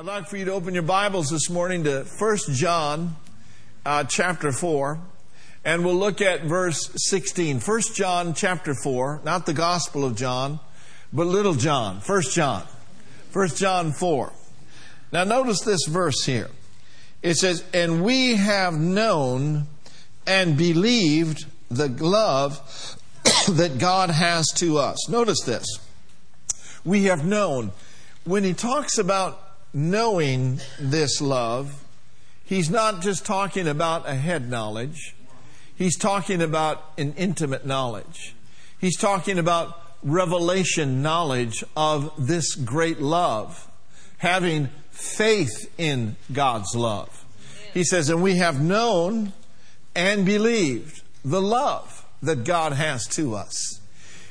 I'd like for you to open your Bibles this morning to 1 John uh, chapter 4, and we'll look at verse 16. 1 John chapter 4, not the Gospel of John, but little John, 1 John. 1 John 4. Now notice this verse here. It says, And we have known and believed the love that God has to us. Notice this. We have known. When he talks about knowing this love, he's not just talking about a head knowledge. He's talking about an intimate knowledge. He's talking about revelation knowledge of this great love, having faith in God's love. He says, and we have known and believed the love that God has to us.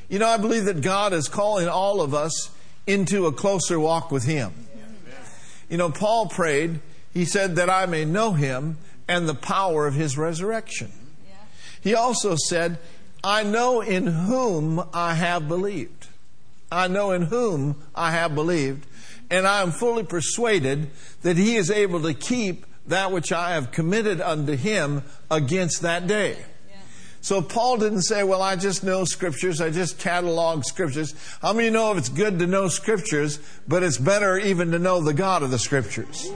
You know, I believe that God is calling all of us into a closer walk with Him. You know, Paul prayed, he said, that I may know him and the power of his resurrection. Yeah. He also said, I know in whom I have believed. I know in whom I have believed, and I am fully persuaded that he is able to keep that which I have committed unto him against that day. So Paul didn't say, well, I just know scriptures. I just catalog scriptures. How many know if it's good to know scriptures, but it's better even to know the God of the scriptures?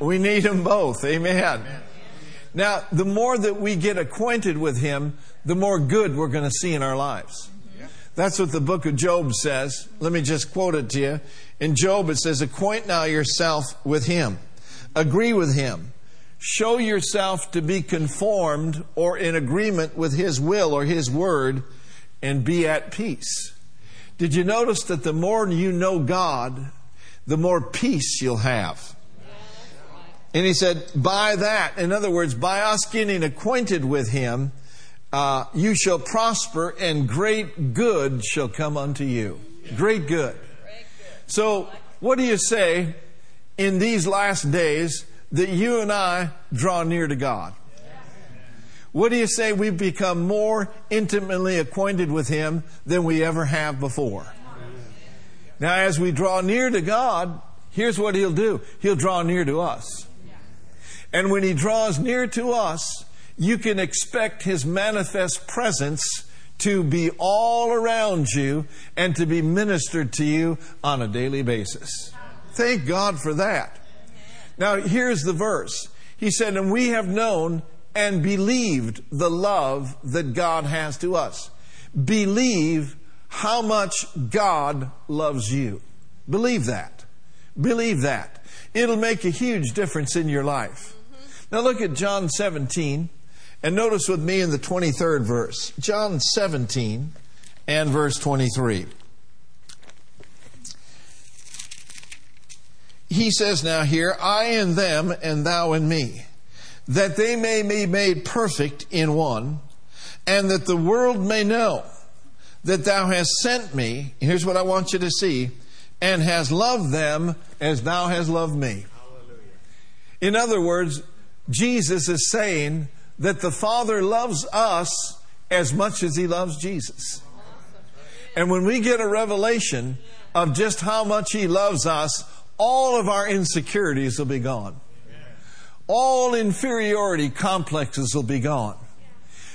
We need them both. Amen. Now, the more that we get acquainted with him, the more good we're going to see in our lives. That's what the book of Job says. Let me just quote it to you. In Job, it says, Acquaint now yourself with him. Agree with him show yourself to be conformed or in agreement with His will or His word and be at peace. Did you notice that the more you know God, the more peace you'll have? And he said, by that, in other words, by us getting acquainted with Him, uh, you shall prosper and great good shall come unto you. Great good. So, what do you say in these last days? That you and I draw near to God. What do you say we've become more intimately acquainted with Him than we ever have before? Now, as we draw near to God, here's what He'll do He'll draw near to us. And when He draws near to us, you can expect His manifest presence to be all around you and to be ministered to you on a daily basis. Thank God for that. Now, here's the verse. He said, And we have known and believed the love that God has to us. Believe how much God loves you. Believe that. Believe that. It'll make a huge difference in your life. Now look at John 17 and notice with me in the 23rd verse. John 17 and verse 23. He says now here, I in them and thou in me, that they may be made perfect in one, and that the world may know that thou hast sent me. Here's what I want you to see, and has loved them as thou hast loved me. In other words, Jesus is saying that the Father loves us as much as he loves Jesus. And when we get a revelation of just how much he loves us, all of our insecurities will be gone. All inferiority complexes will be gone.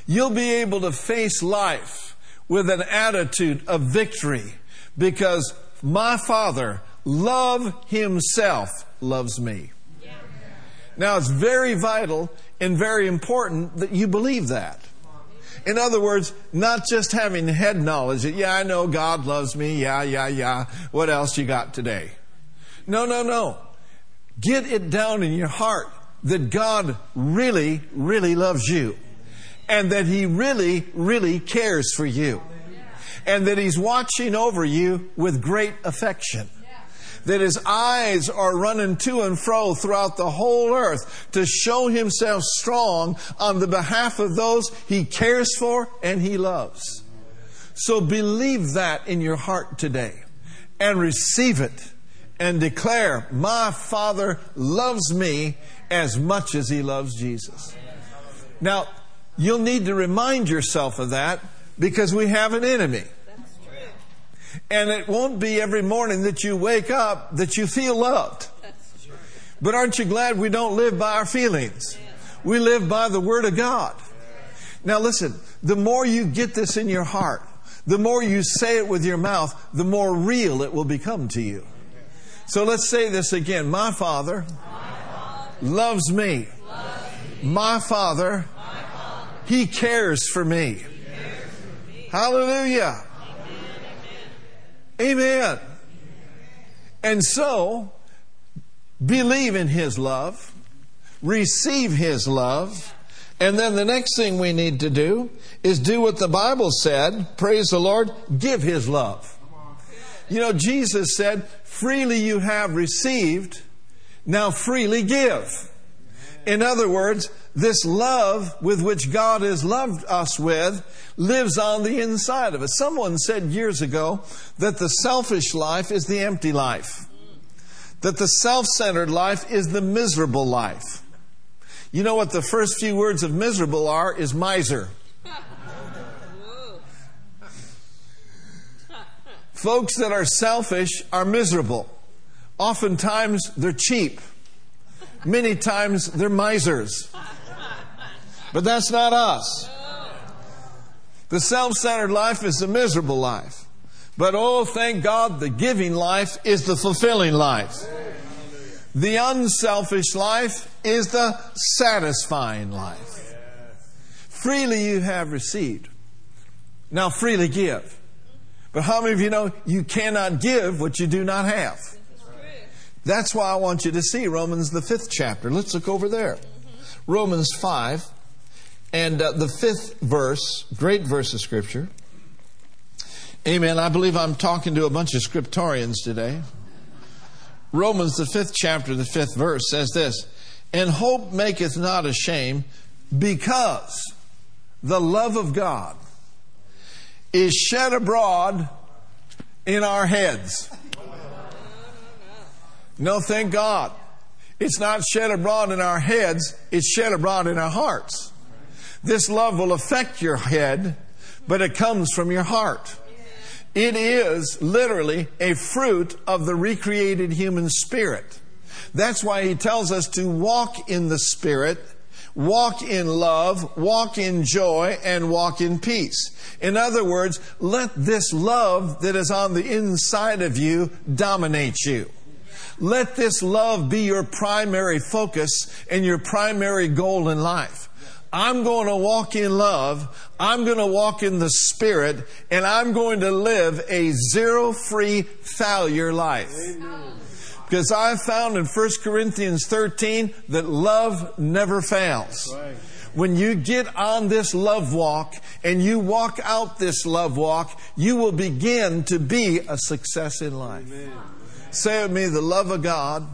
You'll be able to face life with an attitude of victory because my Father, love Himself, loves me. Now, it's very vital and very important that you believe that. In other words, not just having head knowledge that, yeah, I know God loves me, yeah, yeah, yeah. What else you got today? No, no, no. Get it down in your heart that God really, really loves you. And that He really, really cares for you. And that He's watching over you with great affection. That His eyes are running to and fro throughout the whole earth to show Himself strong on the behalf of those He cares for and He loves. So believe that in your heart today and receive it and declare, My Father loves me as much as He loves Jesus. Now, you'll need to remind yourself of that because we have an enemy. And it won't be every morning that you wake up that you feel loved. But aren't you glad we don't live by our feelings? We live by the Word of God. Now listen, the more you get this in your heart, the more you say it with your mouth, the more real it will become to you. So let's say this again. My Father, loves, me. My Father, He cares for me. Hallelujah. Amen. And so, believe in His love, receive His love, and then the next thing we need to do is do what the Bible said. Praise the Lord. Give His love. You know, Jesus said, freely you have received, now freely give. In other words, this love with which God has loved us with lives on the inside of us. Someone said years ago that the selfish life is the empty life, that the self centered life is the miserable life. You know what the first few words of miserable are is miser. Folks that are selfish are miserable. Oftentimes they're cheap. Many times they're misers. But that's not us. The self centered life is the miserable life. But oh, thank God, the giving life is the fulfilling life. The unselfish life is the satisfying life. Freely you have received. Now freely give. But how many of you know you cannot give what you do not have? That's why I want you to see Romans, the fifth chapter. Let's look over there. Romans 5 and uh, the fifth verse, great verse of Scripture. Amen. I believe I'm talking to a bunch of scriptorians today. Romans, the fifth chapter, the fifth verse says this And hope maketh not ashamed, because the love of God is shed abroad in our heads. No, thank God. It's not shed abroad in our heads, it's shed abroad in our hearts. This love will affect your head, but it comes from your heart. It is literally a fruit of the recreated human spirit. That's why he tells us to walk in the spirit, walk in love, walk in joy, and walk in peace. In other words, let this love that is on the inside of you dominate you. Let this love be your primary focus and your primary goal in life. I'm going to walk in love. I'm going to walk in the Spirit, and I'm going to live a zero free failure life. Amen. Because I found in 1 Corinthians 13 that love never fails. Right. When you get on this love walk and you walk out this love walk, you will begin to be a success in life. Amen. Say with me, the love of God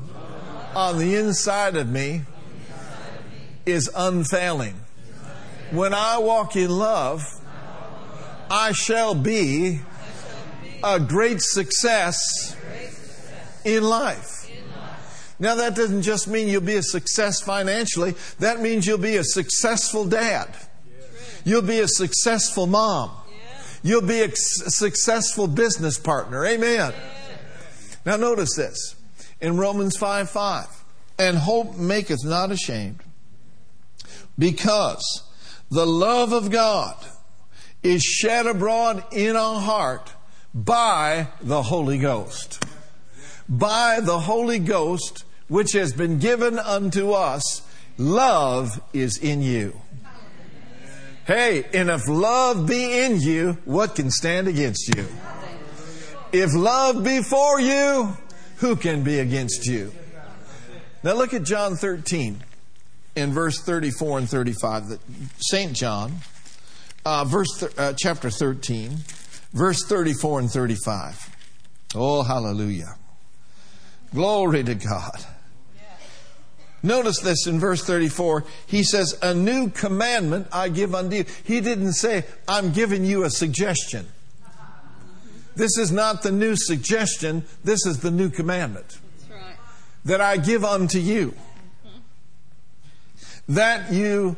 on the inside of me is unfailing. When I walk in love, I shall be a great success in life. Now, that doesn't just mean you'll be a success financially, that means you'll be a successful dad. You'll be a successful mom. You'll be a successful business partner. Amen. Now, notice this in Romans 5 5. And hope maketh not ashamed, because the love of God is shed abroad in our heart by the Holy Ghost. By the Holy Ghost, which has been given unto us, love is in you. Hey, and if love be in you, what can stand against you? If love be for you, who can be against you? Now look at John 13 in verse 34 and 35. St. John, uh, verse th- uh, chapter 13, verse 34 and 35. Oh, hallelujah. Glory to God. Notice this in verse 34. He says, A new commandment I give unto you. He didn't say, I'm giving you a suggestion. This is not the new suggestion, this is the new commandment that I give unto you that you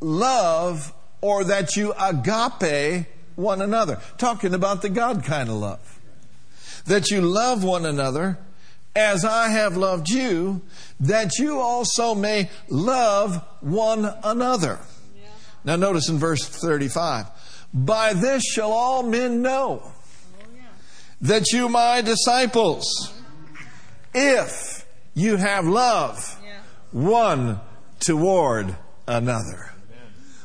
love or that you agape one another. Talking about the God kind of love. That you love one another as I have loved you, that you also may love one another. Yeah. Now, notice in verse 35 By this shall all men know oh, yeah. that you my disciples, if you have love yeah. one toward another.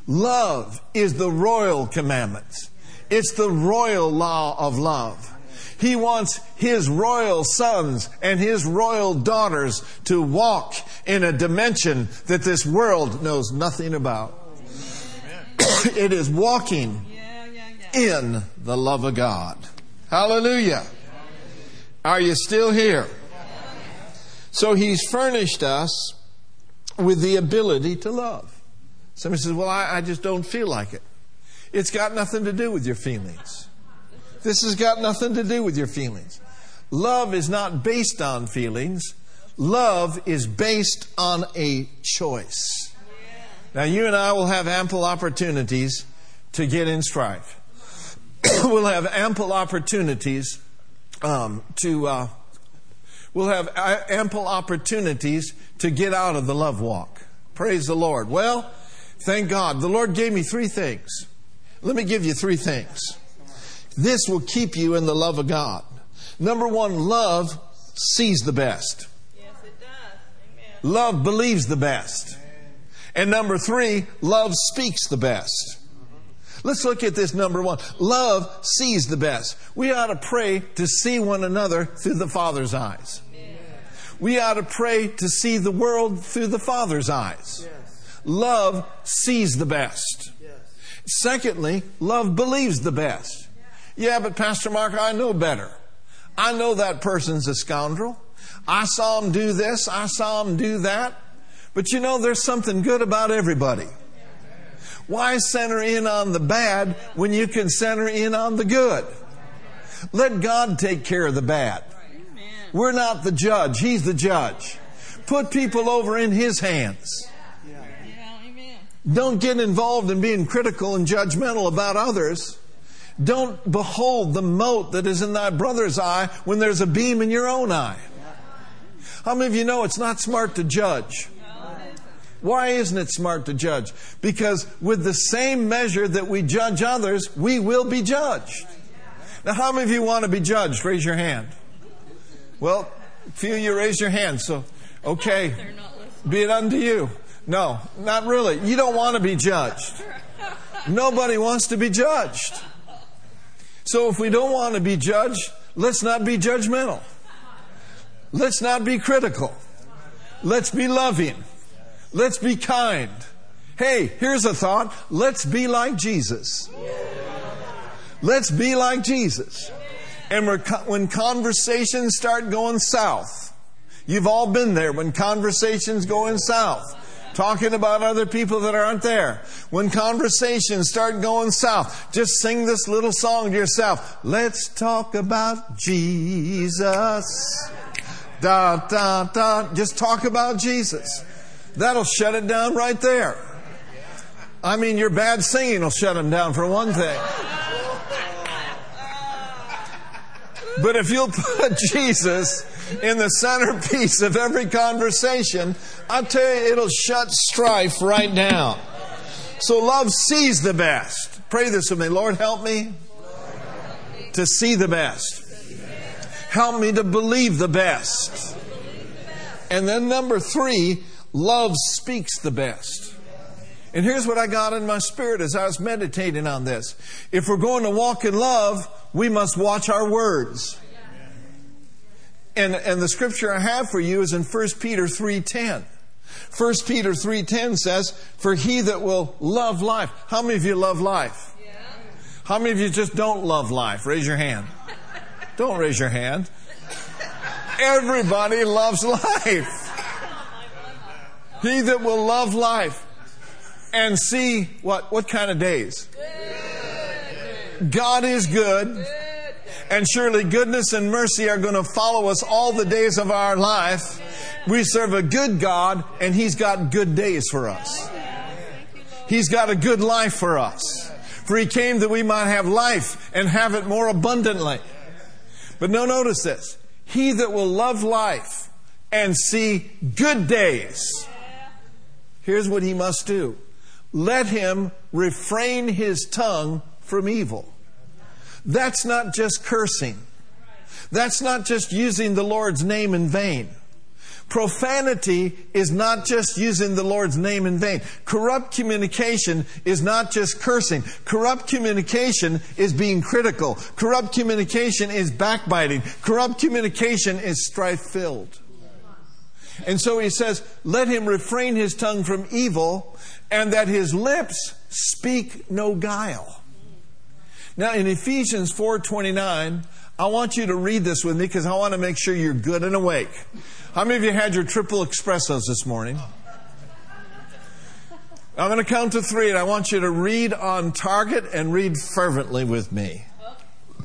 Love is the royal commandment. It's the royal law of love. He wants his royal sons and his royal daughters to walk in a dimension that this world knows nothing about. it is walking in the love of God. Hallelujah. Are you still here? So he's furnished us with the ability to love. Somebody says, Well, I, I just don't feel like it. It's got nothing to do with your feelings. This has got nothing to do with your feelings. Love is not based on feelings. Love is based on a choice. Now, you and I will have ample opportunities to get in strife. we'll have ample opportunities um, to. Uh, we'll have ample opportunities to get out of the love walk. Praise the Lord. Well, thank God. The Lord gave me three things. Let me give you three things. This will keep you in the love of God. Number one, love sees the best. Yes, it does. Amen. Love believes the best. And number three, love speaks the best. Let's look at this number one. Love sees the best. We ought to pray to see one another through the Father's eyes. We ought to pray to see the world through the Father's eyes. Love sees the best. Yes. Secondly, love believes the best. Yeah, but Pastor Mark, I know better. I know that person's a scoundrel. I saw him do this. I saw him do that. But you know, there's something good about everybody. Why center in on the bad when you can center in on the good? Let God take care of the bad. We're not the judge. He's the judge. Put people over in His hands. Don't get involved in being critical and judgmental about others. Don't behold the mote that is in thy brother's eye when there's a beam in your own eye. How many of you know it's not smart to judge? Why isn't it smart to judge? Because with the same measure that we judge others, we will be judged. Now, how many of you want to be judged? Raise your hand. Well, a few of you raise your hand, so okay. Be it unto you. No, not really. You don't want to be judged. Nobody wants to be judged. So if we don't want to be judged, let's not be judgmental. Let's not be critical. Let's be loving. Let's be kind. Hey, here's a thought. Let's be like Jesus. Let's be like Jesus. And when conversations start going south, you've all been there when conversations going south talking about other people that aren't there. When conversations start going south, just sing this little song to yourself. Let's talk about Jesus. Da, da, da. Just talk about Jesus. That'll shut it down right there. I mean, your bad singing will shut them down for one thing. But if you'll put Jesus in the centerpiece of every conversation, I tell you, it'll shut strife right down. So love sees the best. Pray this with me. Lord, help me to see the best. Help me to believe the best. And then number three, love speaks the best. And here's what I got in my spirit as I was meditating on this. If we're going to walk in love, we must watch our words. And, and the scripture I have for you is in 1 Peter 3.10. 1 Peter 3.10 says, For he that will love life. How many of you love life? Yeah. How many of you just don't love life? Raise your hand. don't raise your hand. Everybody loves life. He that will love life and see what, what kind of days? God is good and surely goodness and mercy are going to follow us all the days of our life. We serve a good God, and He's got good days for us. He's got a good life for us. For He came that we might have life and have it more abundantly. But no, notice this. he that will love life and see good days. Here's what he must do let him refrain his tongue from evil. That's not just cursing. That's not just using the Lord's name in vain. Profanity is not just using the Lord's name in vain. Corrupt communication is not just cursing. Corrupt communication is being critical. Corrupt communication is backbiting. Corrupt communication is strife filled. And so he says, let him refrain his tongue from evil and that his lips speak no guile. Now in Ephesians 4:29, I want you to read this with me because I want to make sure you're good and awake. How many of you had your triple espressos this morning? I'm going to count to three and I want you to read on target and read fervently with me.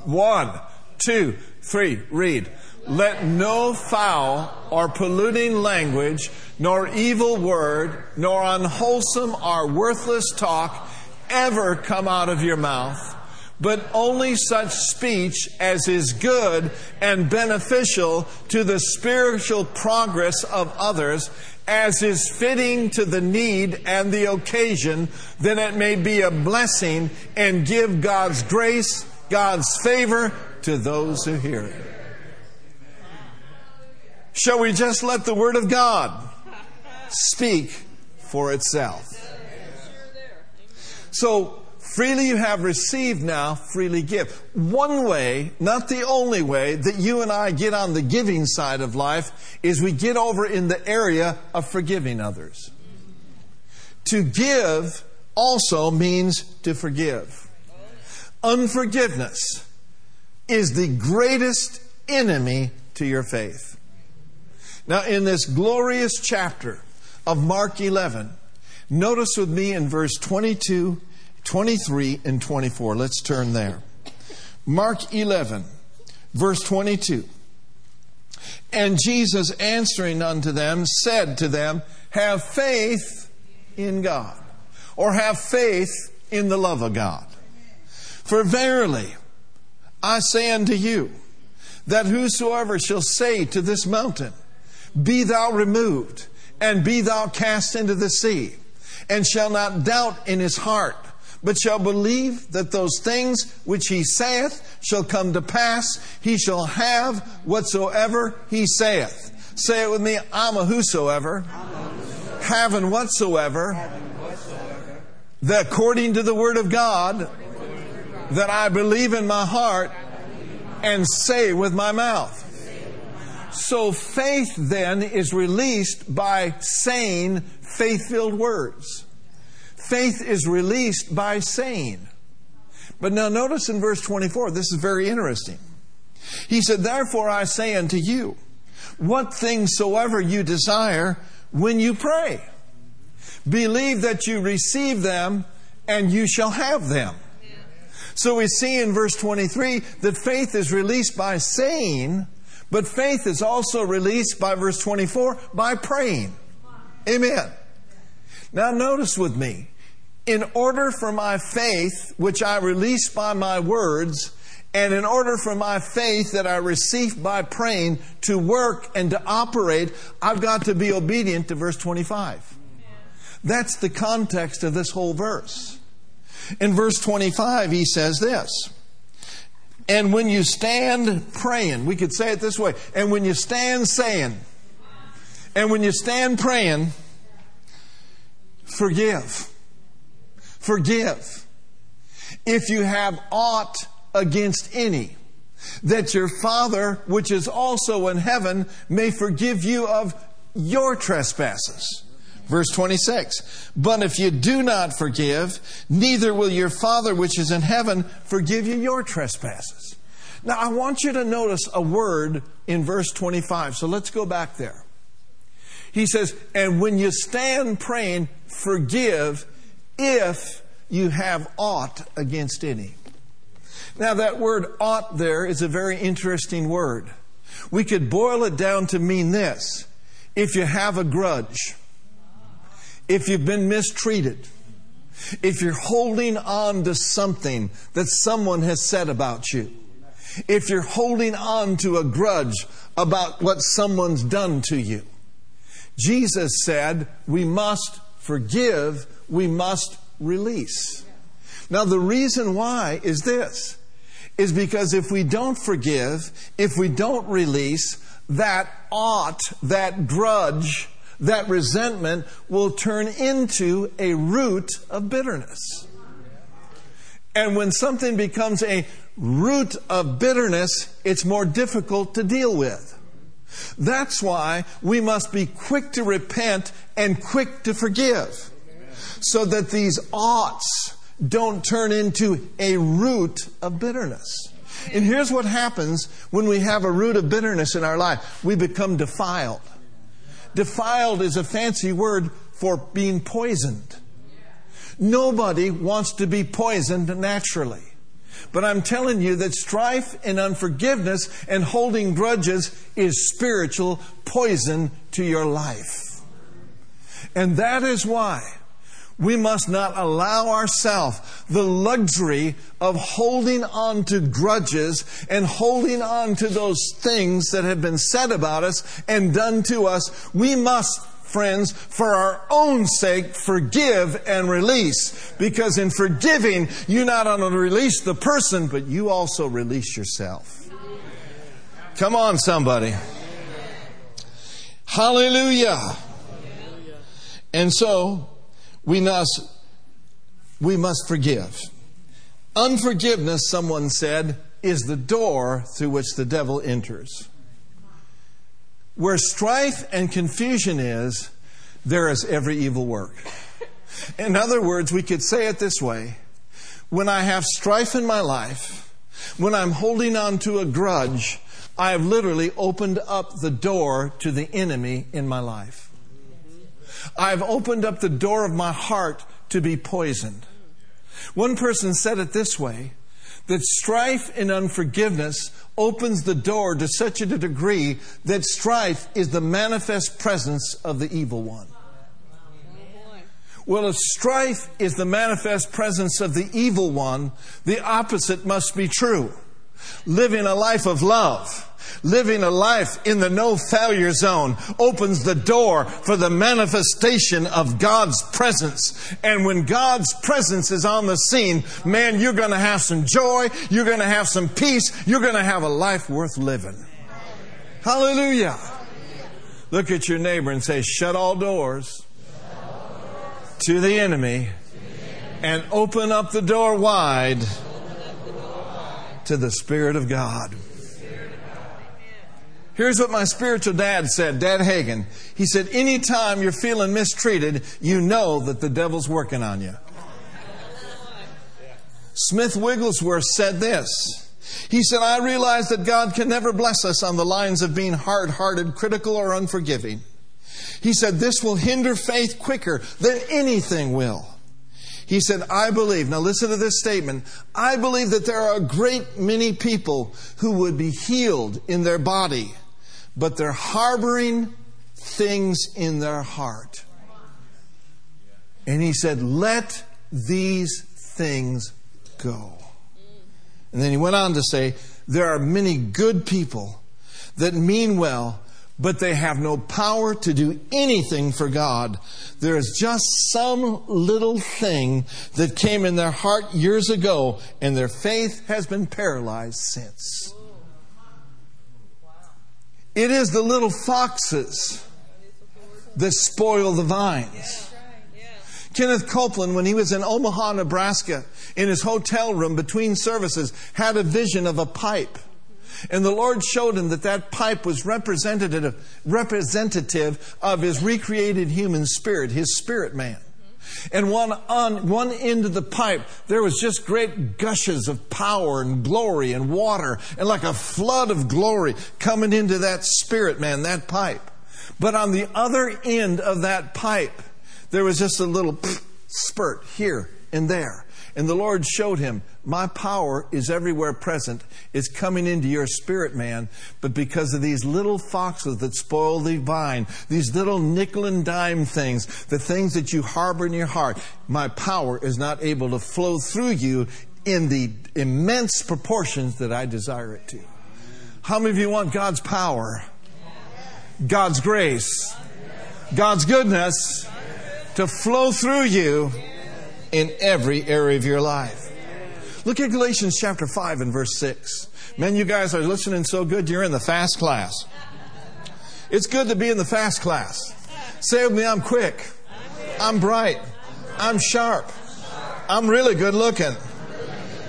One, two, three, read. Let no foul or polluting language, nor evil word, nor unwholesome or worthless talk ever come out of your mouth, but only such speech as is good and beneficial to the spiritual progress of others, as is fitting to the need and the occasion, that it may be a blessing and give God's grace, God's favor to those who hear it. Shall we just let the Word of God speak for itself? So, freely you have received now, freely give. One way, not the only way, that you and I get on the giving side of life is we get over in the area of forgiving others. To give also means to forgive. Unforgiveness is the greatest enemy to your faith. Now, in this glorious chapter of Mark 11, notice with me in verse 22, 23, and 24. Let's turn there. Mark 11, verse 22. And Jesus answering unto them said to them, Have faith in God, or have faith in the love of God. For verily, I say unto you, that whosoever shall say to this mountain, be thou removed, and be thou cast into the sea, and shall not doubt in his heart, but shall believe that those things which he saith shall come to pass, he shall have whatsoever he saith. Say it with me, I'm a whosoever, whosoever. having whatsoever, having whatsoever. that according to the word of God, that I believe in my heart and say with my mouth. So faith then is released by saying faith filled words. Faith is released by saying. But now notice in verse 24, this is very interesting. He said, Therefore I say unto you, what things soever you desire when you pray, believe that you receive them and you shall have them. So we see in verse 23 that faith is released by saying, but faith is also released by verse 24 by praying. Amen. Now notice with me. In order for my faith, which I release by my words, and in order for my faith that I receive by praying to work and to operate, I've got to be obedient to verse 25. That's the context of this whole verse. In verse 25, he says this. And when you stand praying, we could say it this way. And when you stand saying, and when you stand praying, forgive. Forgive. If you have aught against any, that your Father, which is also in heaven, may forgive you of your trespasses. Verse 26. But if you do not forgive, neither will your Father which is in heaven forgive you your trespasses. Now, I want you to notice a word in verse 25. So let's go back there. He says, And when you stand praying, forgive if you have aught against any. Now, that word ought there is a very interesting word. We could boil it down to mean this if you have a grudge if you've been mistreated, if you're holding on to something that someone has said about you, if you're holding on to a grudge about what someone's done to you. Jesus said we must forgive, we must release. Now, the reason why is this is because if we don't forgive, if we don't release, that ought, that grudge, that resentment will turn into a root of bitterness. And when something becomes a root of bitterness, it's more difficult to deal with. That's why we must be quick to repent and quick to forgive. So that these oughts don't turn into a root of bitterness. And here's what happens when we have a root of bitterness in our life we become defiled. Defiled is a fancy word for being poisoned. Nobody wants to be poisoned naturally. But I'm telling you that strife and unforgiveness and holding grudges is spiritual poison to your life. And that is why we must not allow ourselves the luxury of holding on to grudges and holding on to those things that have been said about us and done to us. We must friends, for our own sake, forgive and release. Because in forgiving, you not only release the person, but you also release yourself. Come on, somebody. Hallelujah. And so, we must, we must forgive. Unforgiveness, someone said, is the door through which the devil enters. Where strife and confusion is, there is every evil work. In other words, we could say it this way when I have strife in my life, when I'm holding on to a grudge, I have literally opened up the door to the enemy in my life. I've opened up the door of my heart to be poisoned. One person said it this way that strife and unforgiveness opens the door to such a degree that strife is the manifest presence of the evil one. Well, if strife is the manifest presence of the evil one, the opposite must be true. Living a life of love Living a life in the no failure zone opens the door for the manifestation of God's presence. And when God's presence is on the scene, man, you're going to have some joy. You're going to have some peace. You're going to have a life worth living. Hallelujah. Look at your neighbor and say, shut all doors to the enemy and open up the door wide to the Spirit of God. Here's what my spiritual dad said, Dad Hagin. He said, anytime you're feeling mistreated, you know that the devil's working on you. Smith Wigglesworth said this. He said, I realize that God can never bless us on the lines of being hard hearted, critical, or unforgiving. He said, this will hinder faith quicker than anything will. He said, I believe, now listen to this statement. I believe that there are a great many people who would be healed in their body but they're harboring things in their heart. And he said, Let these things go. And then he went on to say, There are many good people that mean well, but they have no power to do anything for God. There is just some little thing that came in their heart years ago, and their faith has been paralyzed since. It is the little foxes that spoil the vines. Kenneth Copeland, when he was in Omaha, Nebraska, in his hotel room between services, had a vision of a pipe. And the Lord showed him that that pipe was representative, representative of his recreated human spirit, his spirit man. And one on one end of the pipe, there was just great gushes of power and glory and water and like a flood of glory coming into that spirit man, that pipe. But on the other end of that pipe, there was just a little spurt here and there. And the Lord showed him, My power is everywhere present. It's coming into your spirit, man. But because of these little foxes that spoil the vine, these little nickel and dime things, the things that you harbor in your heart, my power is not able to flow through you in the immense proportions that I desire it to. How many of you want God's power, God's grace, God's goodness to flow through you in every area of your life? Look at Galatians chapter 5 and verse 6. Man, you guys are listening so good, you're in the fast class. It's good to be in the fast class. Say with me, I'm quick. I'm bright. I'm sharp. I'm really good looking.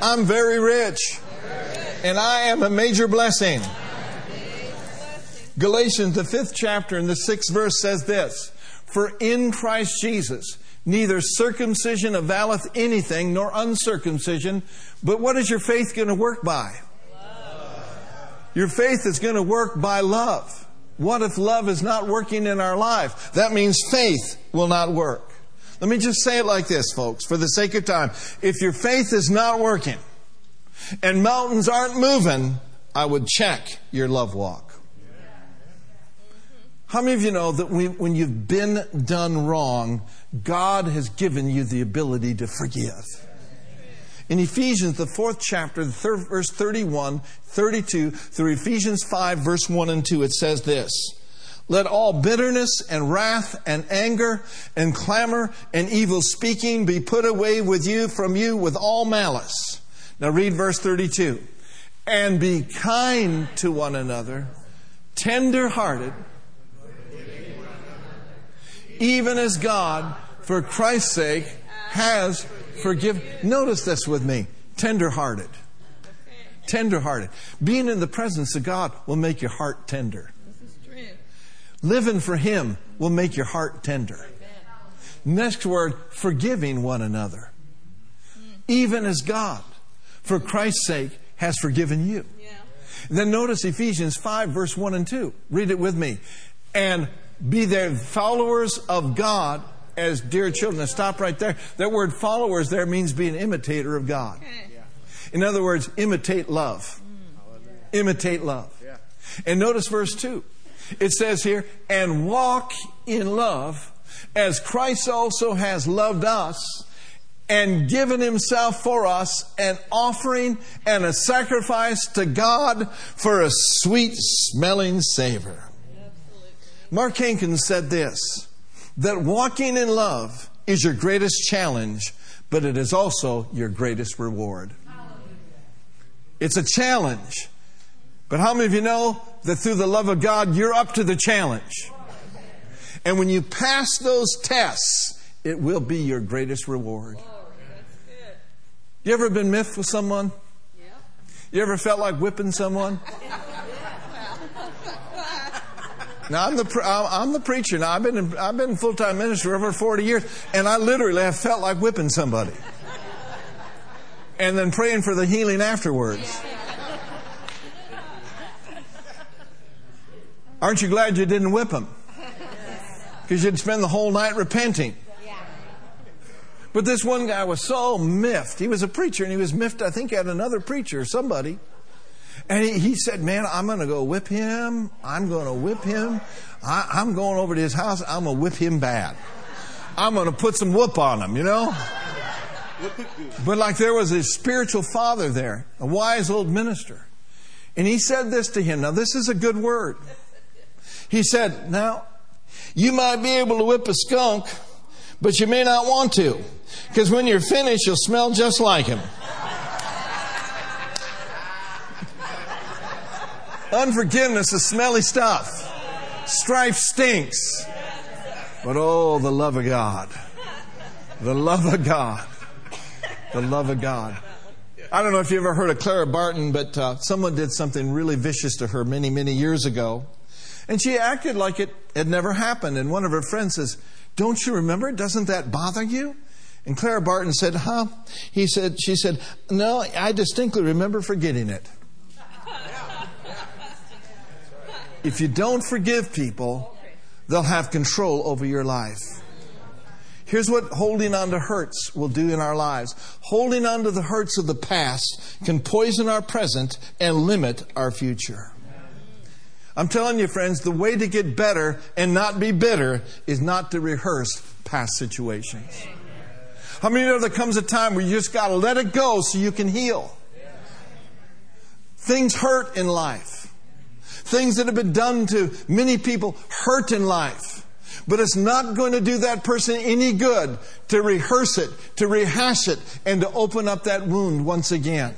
I'm very rich. And I am a major blessing. Galatians, the fifth chapter and the sixth verse says this For in Christ Jesus, neither circumcision availeth anything nor uncircumcision, but what is your faith going to work by? Your faith is going to work by love. What if love is not working in our life? That means faith will not work. Let me just say it like this, folks, for the sake of time. If your faith is not working and mountains aren't moving, I would check your love walk. How many of you know that when you've been done wrong, God has given you the ability to forgive? In Ephesians, the fourth chapter, the third, verse 31, 32, through Ephesians 5, verse 1 and 2, it says this Let all bitterness and wrath and anger and clamor and evil speaking be put away with you from you with all malice. Now read verse 32. And be kind to one another, tender hearted even as God, for Christ's sake, has forgiven. Notice this with me tender-hearted. Tender-hearted. Being in the presence of God will make your heart tender. Living for Him will make your heart tender. Next word, forgiving one another. Even as God, for Christ's sake, has forgiven you. Then notice Ephesians 5, verse 1 and 2. Read it with me. And be their followers of God as dear children. Now stop right there. That word followers there means be an imitator of God. In other words, imitate love. Mm. Imitate love. And notice verse 2. It says here, and walk in love as Christ also has loved us and given himself for us an offering and a sacrifice to God for a sweet smelling savor. Mark Hankins said this that walking in love is your greatest challenge, but it is also your greatest reward. It's a challenge. But how many of you know that through the love of God, you're up to the challenge? And when you pass those tests, it will be your greatest reward. You ever been miffed with someone? You ever felt like whipping someone? Now I'm the I'm the preacher. Now I've been in, I've been full time ministry for over 40 years, and I literally have felt like whipping somebody, and then praying for the healing afterwards. Aren't you glad you didn't whip him? Because you'd spend the whole night repenting. But this one guy was so miffed. He was a preacher, and he was miffed, I think, at another preacher or somebody. And he, he said, Man, I'm going to go whip him. I'm going to whip him. I, I'm going over to his house. I'm going to whip him bad. I'm going to put some whoop on him, you know? But like there was a spiritual father there, a wise old minister. And he said this to him. Now, this is a good word. He said, Now, you might be able to whip a skunk, but you may not want to. Because when you're finished, you'll smell just like him. Unforgiveness is smelly stuff. Strife stinks. But oh, the love of God. The love of God. The love of God. I don't know if you ever heard of Clara Barton, but uh, someone did something really vicious to her many, many years ago. And she acted like it had never happened. And one of her friends says, Don't you remember? Doesn't that bother you? And Clara Barton said, Huh? He said, She said, No, I distinctly remember forgetting it. If you don't forgive people, they'll have control over your life. Here's what holding on to hurts will do in our lives. Holding on to the hurts of the past can poison our present and limit our future. I'm telling you, friends, the way to get better and not be bitter is not to rehearse past situations. How many of know there comes a time where you just got to let it go so you can heal? Things hurt in life. Things that have been done to many people hurt in life. But it's not going to do that person any good to rehearse it, to rehash it, and to open up that wound once again.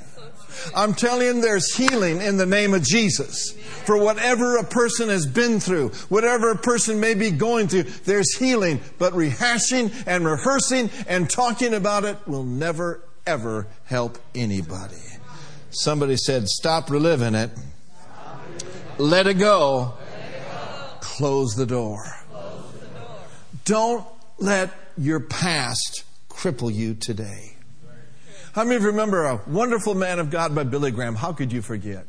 I'm telling you, there's healing in the name of Jesus. For whatever a person has been through, whatever a person may be going through, there's healing. But rehashing and rehearsing and talking about it will never, ever help anybody. Somebody said, Stop reliving it. Let it go. Close the door. Don't let your past cripple you today. How many of you remember a wonderful man of God by Billy Graham? How could you forget?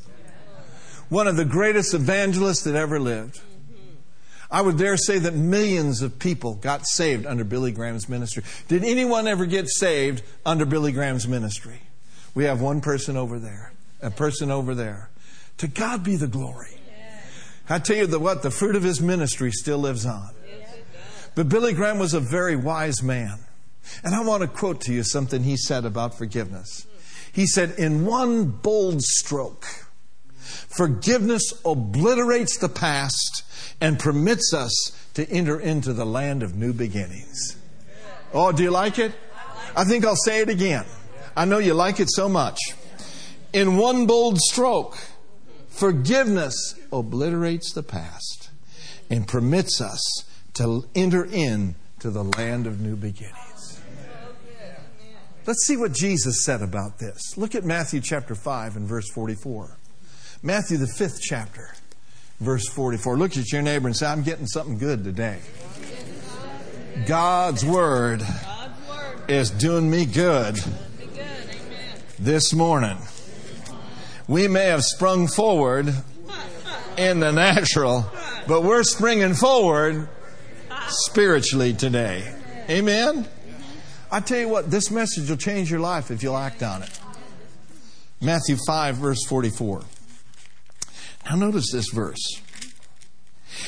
One of the greatest evangelists that ever lived. I would dare say that millions of people got saved under Billy Graham's ministry. Did anyone ever get saved under Billy Graham's ministry? We have one person over there, a person over there. To God be the glory. I tell you the what, the fruit of his ministry still lives on. But Billy Graham was a very wise man. And I want to quote to you something he said about forgiveness. He said, In one bold stroke, forgiveness obliterates the past and permits us to enter into the land of new beginnings. Oh, do you like it? I think I'll say it again. I know you like it so much. In one bold stroke, forgiveness obliterates the past and permits us to enter in to the land of new beginnings. Let's see what Jesus said about this. Look at Matthew chapter 5 and verse 44. Matthew, the fifth chapter, verse 44. Look at your neighbor and say, I'm getting something good today. God's word is doing me good this morning. We may have sprung forward in the natural, but we're springing forward spiritually today. Amen? I tell you what, this message will change your life if you'll act on it. Matthew 5, verse 44. Now, notice this verse.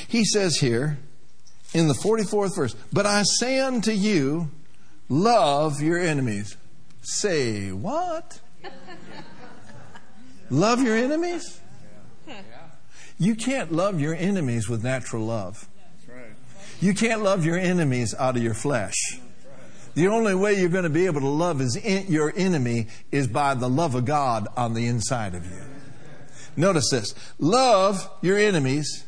He says here in the 44th verse, But I say unto you, love your enemies. Say what? Love your enemies? You can't love your enemies with natural love. You can't love your enemies out of your flesh. The only way you're going to be able to love is your enemy is by the love of God on the inside of you. Notice this love your enemies,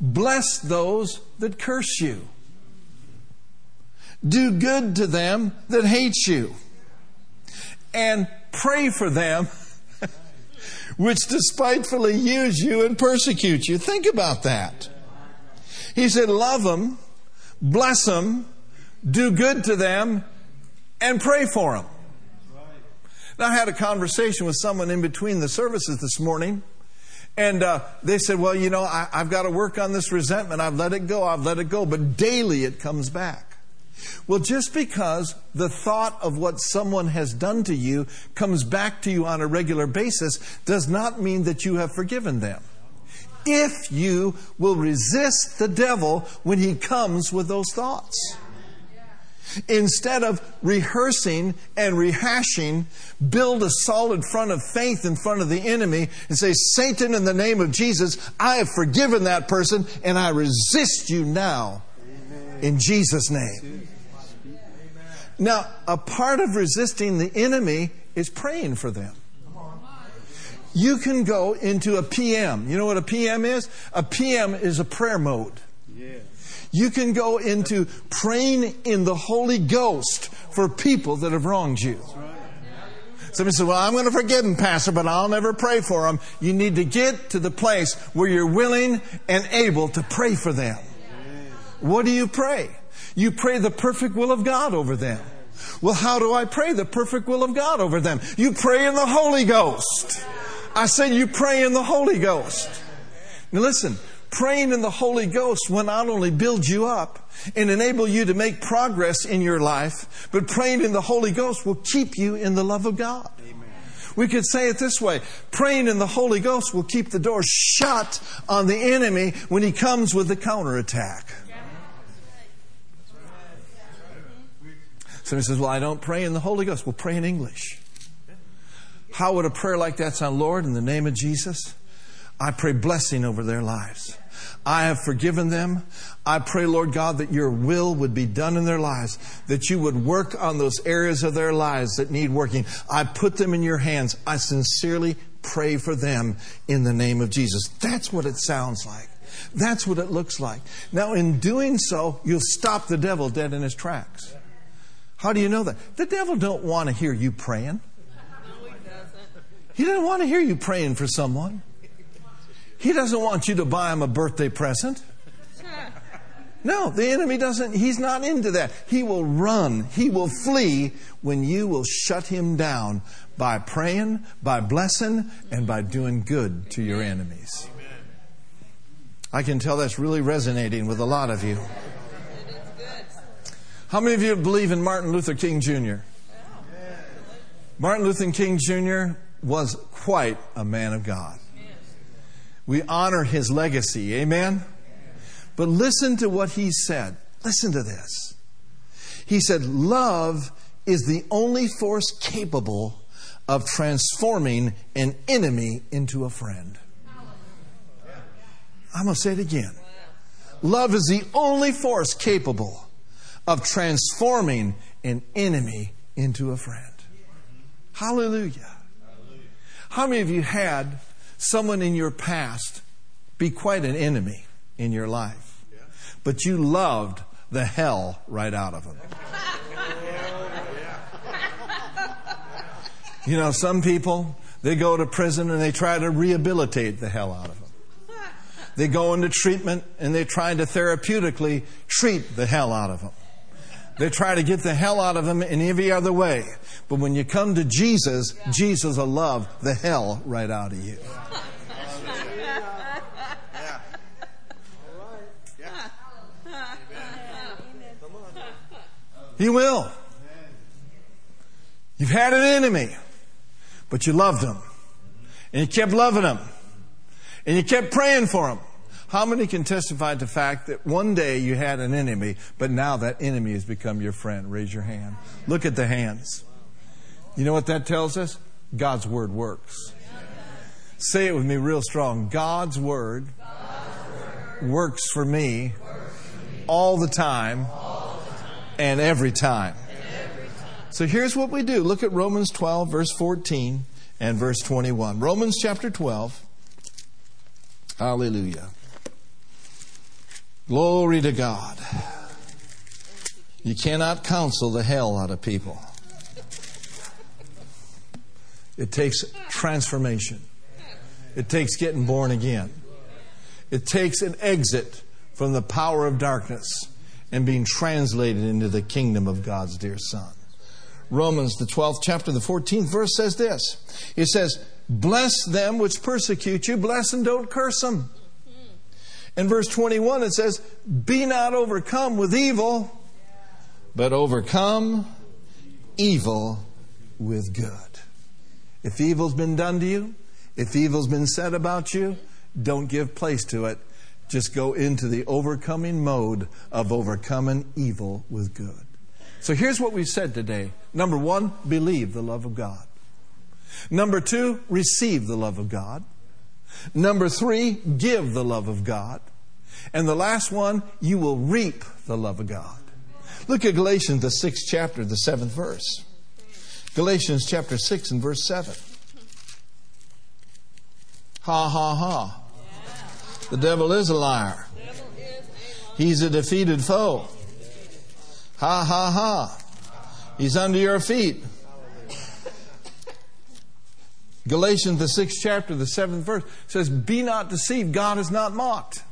bless those that curse you, do good to them that hate you, and pray for them which despitefully use you and persecute you. Think about that. He said, Love them, bless them, do good to them, and pray for them. Now, I had a conversation with someone in between the services this morning, and uh, they said, Well, you know, I, I've got to work on this resentment. I've let it go, I've let it go, but daily it comes back. Well, just because the thought of what someone has done to you comes back to you on a regular basis does not mean that you have forgiven them if you will resist the devil when he comes with those thoughts. Instead of rehearsing and rehashing, build a solid front of faith in front of the enemy and say, Satan, in the name of Jesus, I have forgiven that person and I resist you now in Jesus' name. Now, a part of resisting the enemy is praying for them you can go into a PM. You know what a PM is? A PM is a prayer mode. Yeah. You can go into praying in the Holy Ghost for people that have wronged you. Somebody says, Well, I'm going to forgive them, Pastor, but I'll never pray for them. You need to get to the place where you're willing and able to pray for them. What do you pray? You pray the perfect will of God over them. Well, how do I pray the perfect will of God over them? You pray in the Holy Ghost. I said, you pray in the Holy Ghost. Now listen, praying in the Holy Ghost will not only build you up and enable you to make progress in your life, but praying in the Holy Ghost will keep you in the love of God. Amen. We could say it this way praying in the Holy Ghost will keep the door shut on the enemy when he comes with the counterattack. Somebody says, Well, I don't pray in the Holy Ghost. Well, pray in English. How would a prayer like that sound? Lord, in the name of Jesus, I pray blessing over their lives. I have forgiven them. I pray, Lord God, that your will would be done in their lives, that you would work on those areas of their lives that need working. I put them in your hands. I sincerely pray for them in the name of Jesus. That's what it sounds like. That's what it looks like. Now, in doing so, you'll stop the devil dead in his tracks. How do you know that? The devil don't want to hear you praying. He doesn't want to hear you praying for someone. He doesn't want you to buy him a birthday present. No, the enemy doesn't, he's not into that. He will run, he will flee when you will shut him down by praying, by blessing, and by doing good to your enemies. I can tell that's really resonating with a lot of you. How many of you believe in Martin Luther King Jr.? Martin Luther King Jr. was quite a man of God. We honor his legacy. Amen? But listen to what he said. Listen to this. He said, Love is the only force capable of transforming an enemy into a friend. I'm going to say it again. Love is the only force capable of transforming an enemy into a friend. Hallelujah. How many of you had someone in your past be quite an enemy in your life, but you loved the hell right out of them? You know, some people, they go to prison and they try to rehabilitate the hell out of them. They go into treatment and they try to therapeutically treat the hell out of them. They try to get the hell out of them in every other way. But when you come to Jesus, Jesus will love the hell right out of you. He will. You've had an enemy, but you loved him. And you kept loving him. And you kept praying for him. How many can testify to the fact that one day you had an enemy, but now that enemy has become your friend? Raise your hand. Look at the hands. You know what that tells us? God's word works. Say it with me real strong. God's word, works for me, all the time, and every time. So here's what we do. Look at Romans 12, verse 14 and verse 21. Romans chapter 12. Hallelujah. Glory to God. You cannot counsel the hell out of people. It takes transformation. It takes getting born again. It takes an exit from the power of darkness and being translated into the kingdom of God's dear Son. Romans, the 12th chapter, the 14th verse says this. It says, Bless them which persecute you, bless and don't curse them. In verse 21, it says, Be not overcome with evil, but overcome evil with good. If evil's been done to you, if evil's been said about you, don't give place to it. Just go into the overcoming mode of overcoming evil with good. So here's what we've said today. Number one, believe the love of God. Number two, receive the love of God. Number three, give the love of God. And the last one, you will reap the love of God. Look at Galatians, the sixth chapter, the seventh verse. Galatians chapter 6 and verse 7. Ha ha ha. The devil is a liar. He's a defeated foe. Ha ha ha. He's under your feet. Galatians, the sixth chapter, the seventh verse says, Be not deceived, God is not mocked.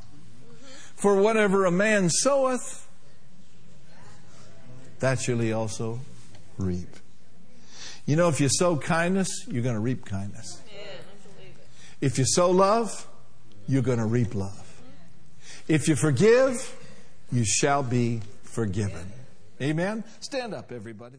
For whatever a man soweth, that shall he also reap. You know, if you sow kindness, you're going to reap kindness. If you sow love, you're going to reap love. If you forgive, you shall be forgiven. Amen? Stand up, everybody.